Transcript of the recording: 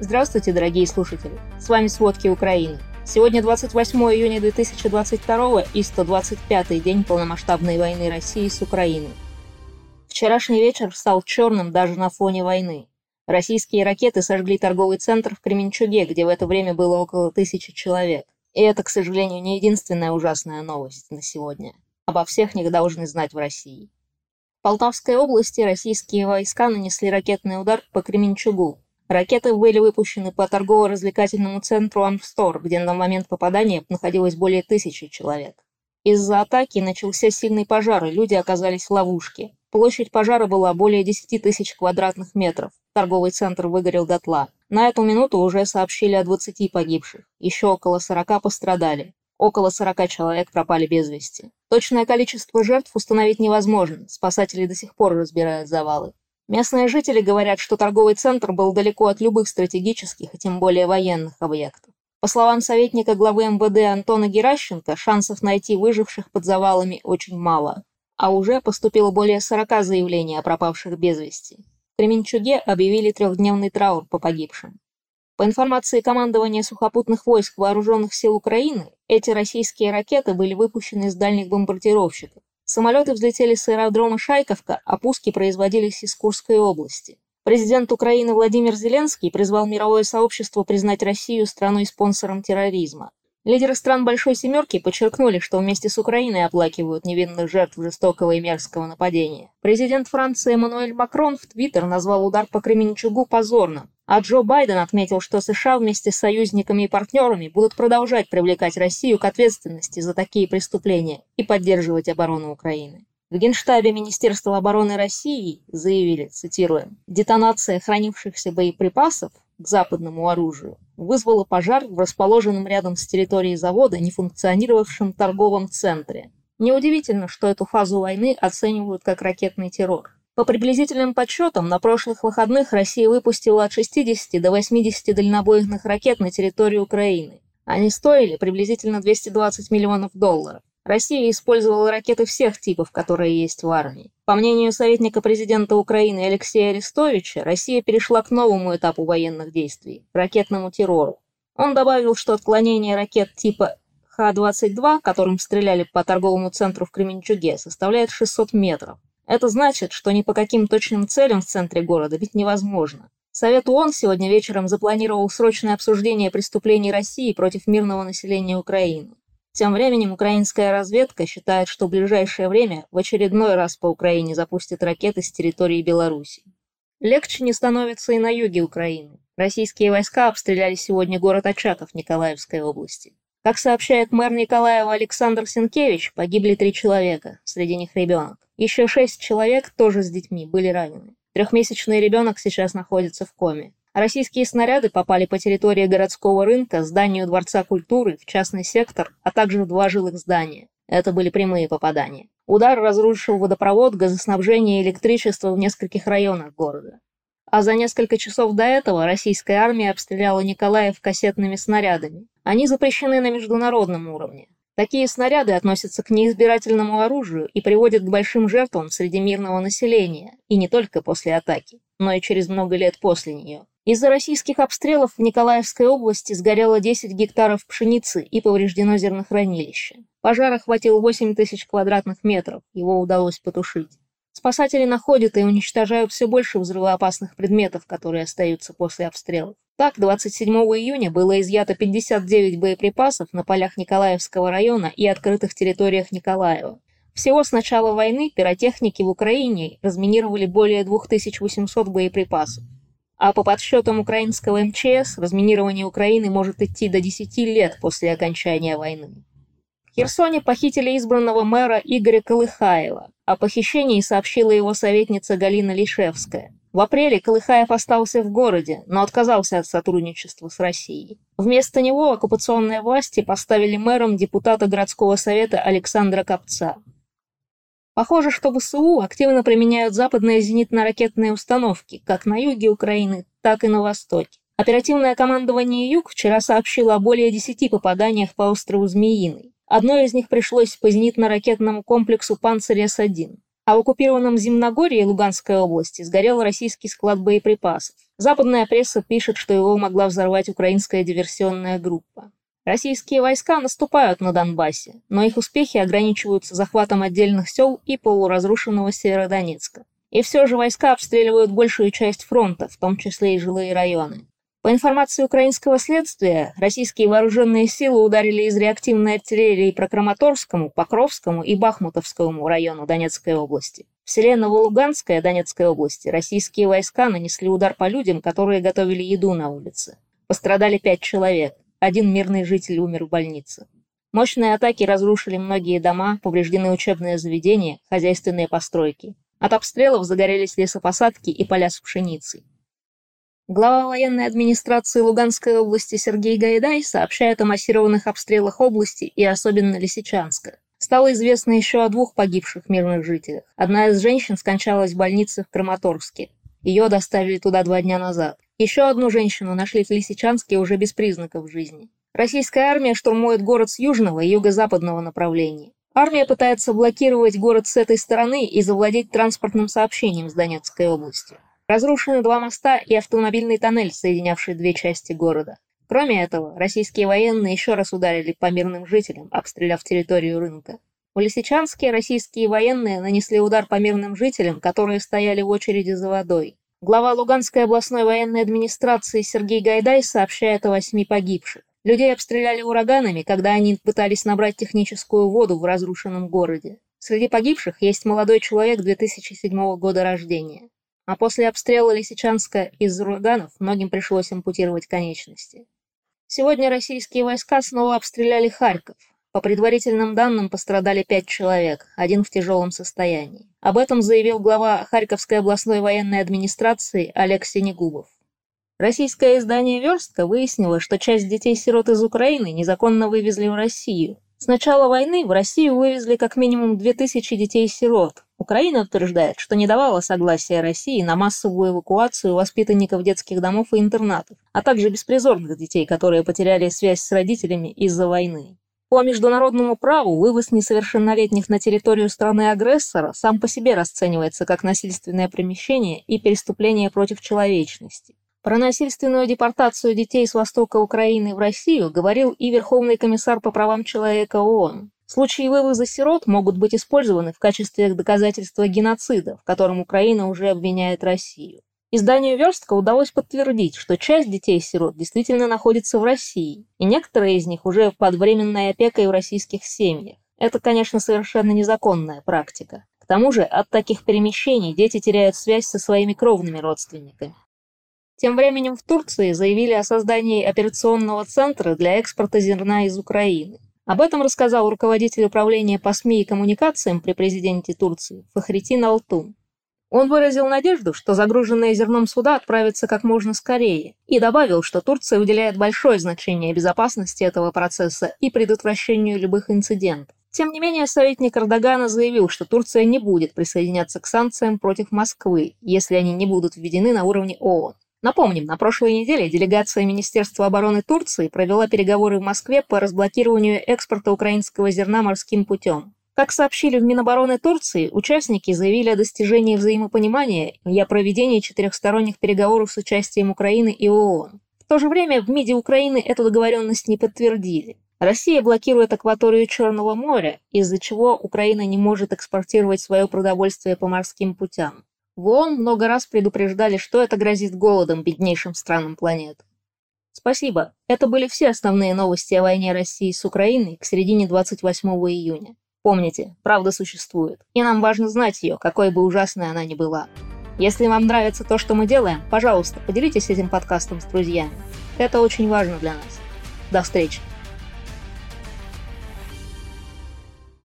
Здравствуйте, дорогие слушатели! С вами «Сводки Украины». Сегодня 28 июня 2022 и 125-й день полномасштабной войны России с Украиной. Вчерашний вечер стал черным даже на фоне войны. Российские ракеты сожгли торговый центр в Кременчуге, где в это время было около тысячи человек. И это, к сожалению, не единственная ужасная новость на сегодня. Обо всех них должны знать в России. В Полтавской области российские войска нанесли ракетный удар по Кременчугу, Ракеты были выпущены по торгово-развлекательному центру Амстор, где на момент попадания находилось более тысячи человек. Из-за атаки начался сильный пожар, и люди оказались в ловушке. Площадь пожара была более 10 тысяч квадратных метров. Торговый центр выгорел дотла. На эту минуту уже сообщили о 20 погибших. Еще около 40 пострадали. Около 40 человек пропали без вести. Точное количество жертв установить невозможно. Спасатели до сих пор разбирают завалы. Местные жители говорят, что торговый центр был далеко от любых стратегических и тем более военных объектов. По словам советника главы МВД Антона Геращенко, шансов найти выживших под завалами очень мало, а уже поступило более 40 заявлений о пропавших без вести. В Кременчуге объявили трехдневный траур по погибшим. По информации командования сухопутных войск Вооруженных сил Украины, эти российские ракеты были выпущены из дальних бомбардировщиков. Самолеты взлетели с аэродрома Шайковка, а пуски производились из Курской области. Президент Украины Владимир Зеленский призвал мировое сообщество признать Россию страной-спонсором терроризма. Лидеры стран Большой Семерки подчеркнули, что вместе с Украиной оплакивают невинных жертв жестокого и мерзкого нападения. Президент Франции Эммануэль Макрон в Твиттер назвал удар по Кременчугу позорным, а Джо Байден отметил, что США вместе с союзниками и партнерами будут продолжать привлекать Россию к ответственности за такие преступления и поддерживать оборону Украины. В Генштабе Министерства обороны России заявили, цитируем, «детонация хранившихся боеприпасов к западному оружию вызвало пожар в расположенном рядом с территорией завода нефункционировавшем торговом центре. Неудивительно, что эту фазу войны оценивают как ракетный террор. По приблизительным подсчетам, на прошлых выходных Россия выпустила от 60 до 80 дальнобойных ракет на территорию Украины. Они стоили приблизительно 220 миллионов долларов. Россия использовала ракеты всех типов, которые есть в армии. По мнению советника президента Украины Алексея Арестовича, Россия перешла к новому этапу военных действий – ракетному террору. Он добавил, что отклонение ракет типа Х-22, которым стреляли по торговому центру в Кременчуге, составляет 600 метров. Это значит, что ни по каким точным целям в центре города бить невозможно. Совет ООН сегодня вечером запланировал срочное обсуждение преступлений России против мирного населения Украины. Тем временем украинская разведка считает, что в ближайшее время в очередной раз по Украине запустят ракеты с территории Беларуси. Легче не становится и на юге Украины. Российские войска обстреляли сегодня город Очаков Николаевской области. Как сообщает мэр Николаева Александр Сенкевич, погибли три человека, среди них ребенок. Еще шесть человек, тоже с детьми, были ранены. Трехмесячный ребенок сейчас находится в коме. Российские снаряды попали по территории городского рынка, зданию Дворца культуры, в частный сектор, а также в два жилых здания. Это были прямые попадания. Удар разрушил водопровод, газоснабжение и электричество в нескольких районах города. А за несколько часов до этого российская армия обстреляла Николаев кассетными снарядами. Они запрещены на международном уровне. Такие снаряды относятся к неизбирательному оружию и приводят к большим жертвам среди мирного населения, и не только после атаки, но и через много лет после нее. Из-за российских обстрелов в Николаевской области сгорело 10 гектаров пшеницы и повреждено зернохранилище. Пожар охватил 8 тысяч квадратных метров, его удалось потушить. Спасатели находят и уничтожают все больше взрывоопасных предметов, которые остаются после обстрелов. Так, 27 июня было изъято 59 боеприпасов на полях Николаевского района и открытых территориях Николаева. Всего с начала войны пиротехники в Украине разминировали более 2800 боеприпасов. А по подсчетам украинского МЧС, разминирование Украины может идти до 10 лет после окончания войны. Херсоне похитили избранного мэра Игоря Колыхаева. О похищении сообщила его советница Галина Лишевская. В апреле Колыхаев остался в городе, но отказался от сотрудничества с Россией. Вместо него оккупационные власти поставили мэром депутата городского совета Александра Копца. Похоже, что ВСУ активно применяют западные зенитно-ракетные установки, как на юге Украины, так и на востоке. Оперативное командование «Юг» вчера сообщило о более 10 попаданиях по острову Змеиный. Одно из них пришлось по зенитно-ракетному комплексу «Панцирь С-1». А в оккупированном Земногорье Луганской области сгорел российский склад боеприпасов. Западная пресса пишет, что его могла взорвать украинская диверсионная группа. Российские войска наступают на Донбассе, но их успехи ограничиваются захватом отдельных сел и полуразрушенного Северодонецка. И все же войска обстреливают большую часть фронта, в том числе и жилые районы. По информации украинского следствия, российские вооруженные силы ударили из реактивной артиллерии по Краматорскому, Покровскому и Бахмутовскому району Донецкой области. В селе Новолуганская Донецкой области российские войска нанесли удар по людям, которые готовили еду на улице. Пострадали пять человек, один мирный житель умер в больнице. Мощные атаки разрушили многие дома, повреждены учебные заведения, хозяйственные постройки. От обстрелов загорелись лесопосадки и поля с пшеницей. Глава военной администрации Луганской области Сергей Гайдай сообщает о массированных обстрелах области и особенно Лисичанска. Стало известно еще о двух погибших мирных жителях. Одна из женщин скончалась в больнице в Краматорске. Ее доставили туда два дня назад. Еще одну женщину нашли в Лисичанске уже без признаков жизни. Российская армия штурмует город с южного и юго-западного направлений. Армия пытается блокировать город с этой стороны и завладеть транспортным сообщением с Донецкой областью. Разрушены два моста и автомобильный тоннель, соединявший две части города. Кроме этого, российские военные еще раз ударили по мирным жителям, обстреляв территорию рынка. В Лисичанске российские военные нанесли удар по мирным жителям, которые стояли в очереди за водой. Глава Луганской областной военной администрации Сергей Гайдай сообщает о восьми погибших. Людей обстреляли ураганами, когда они пытались набрать техническую воду в разрушенном городе. Среди погибших есть молодой человек 2007 года рождения. А после обстрела Лисичанска из ураганов многим пришлось ампутировать конечности. Сегодня российские войска снова обстреляли Харьков. По предварительным данным пострадали пять человек, один в тяжелом состоянии. Об этом заявил глава Харьковской областной военной администрации Олег Синегубов. Российское издание «Верстка» выяснило, что часть детей-сирот из Украины незаконно вывезли в Россию. С начала войны в Россию вывезли как минимум 2000 детей-сирот, Украина утверждает, что не давала согласия России на массовую эвакуацию воспитанников детских домов и интернатов, а также беспризорных детей, которые потеряли связь с родителями из-за войны. По международному праву вывоз несовершеннолетних на территорию страны-агрессора сам по себе расценивается как насильственное перемещение и преступление против человечности. Про насильственную депортацию детей с востока Украины в Россию говорил и Верховный комиссар по правам человека ООН. Случаи вывоза сирот могут быть использованы в качестве доказательства геноцида, в котором Украина уже обвиняет Россию. Изданию «Верстка» удалось подтвердить, что часть детей-сирот действительно находится в России, и некоторые из них уже под временной опекой в российских семьях. Это, конечно, совершенно незаконная практика. К тому же от таких перемещений дети теряют связь со своими кровными родственниками. Тем временем в Турции заявили о создании операционного центра для экспорта зерна из Украины. Об этом рассказал руководитель управления по СМИ и коммуникациям при президенте Турции Фахритин Алтун. Он выразил надежду, что загруженные зерном суда отправятся как можно скорее, и добавил, что Турция уделяет большое значение безопасности этого процесса и предотвращению любых инцидентов. Тем не менее, советник Эрдогана заявил, что Турция не будет присоединяться к санкциям против Москвы, если они не будут введены на уровне ООН. Напомним, на прошлой неделе делегация Министерства обороны Турции провела переговоры в Москве по разблокированию экспорта украинского зерна морским путем. Как сообщили в Минобороны Турции, участники заявили о достижении взаимопонимания и о проведении четырехсторонних переговоров с участием Украины и ООН. В то же время в МИДе Украины эту договоренность не подтвердили. Россия блокирует акваторию Черного моря, из-за чего Украина не может экспортировать свое продовольствие по морским путям. В ООН много раз предупреждали, что это грозит голодом беднейшим странам планеты. Спасибо. Это были все основные новости о войне России с Украиной к середине 28 июня. Помните, правда существует, и нам важно знать ее, какой бы ужасной она ни была. Если вам нравится то, что мы делаем, пожалуйста, поделитесь этим подкастом с друзьями. Это очень важно для нас. До встречи!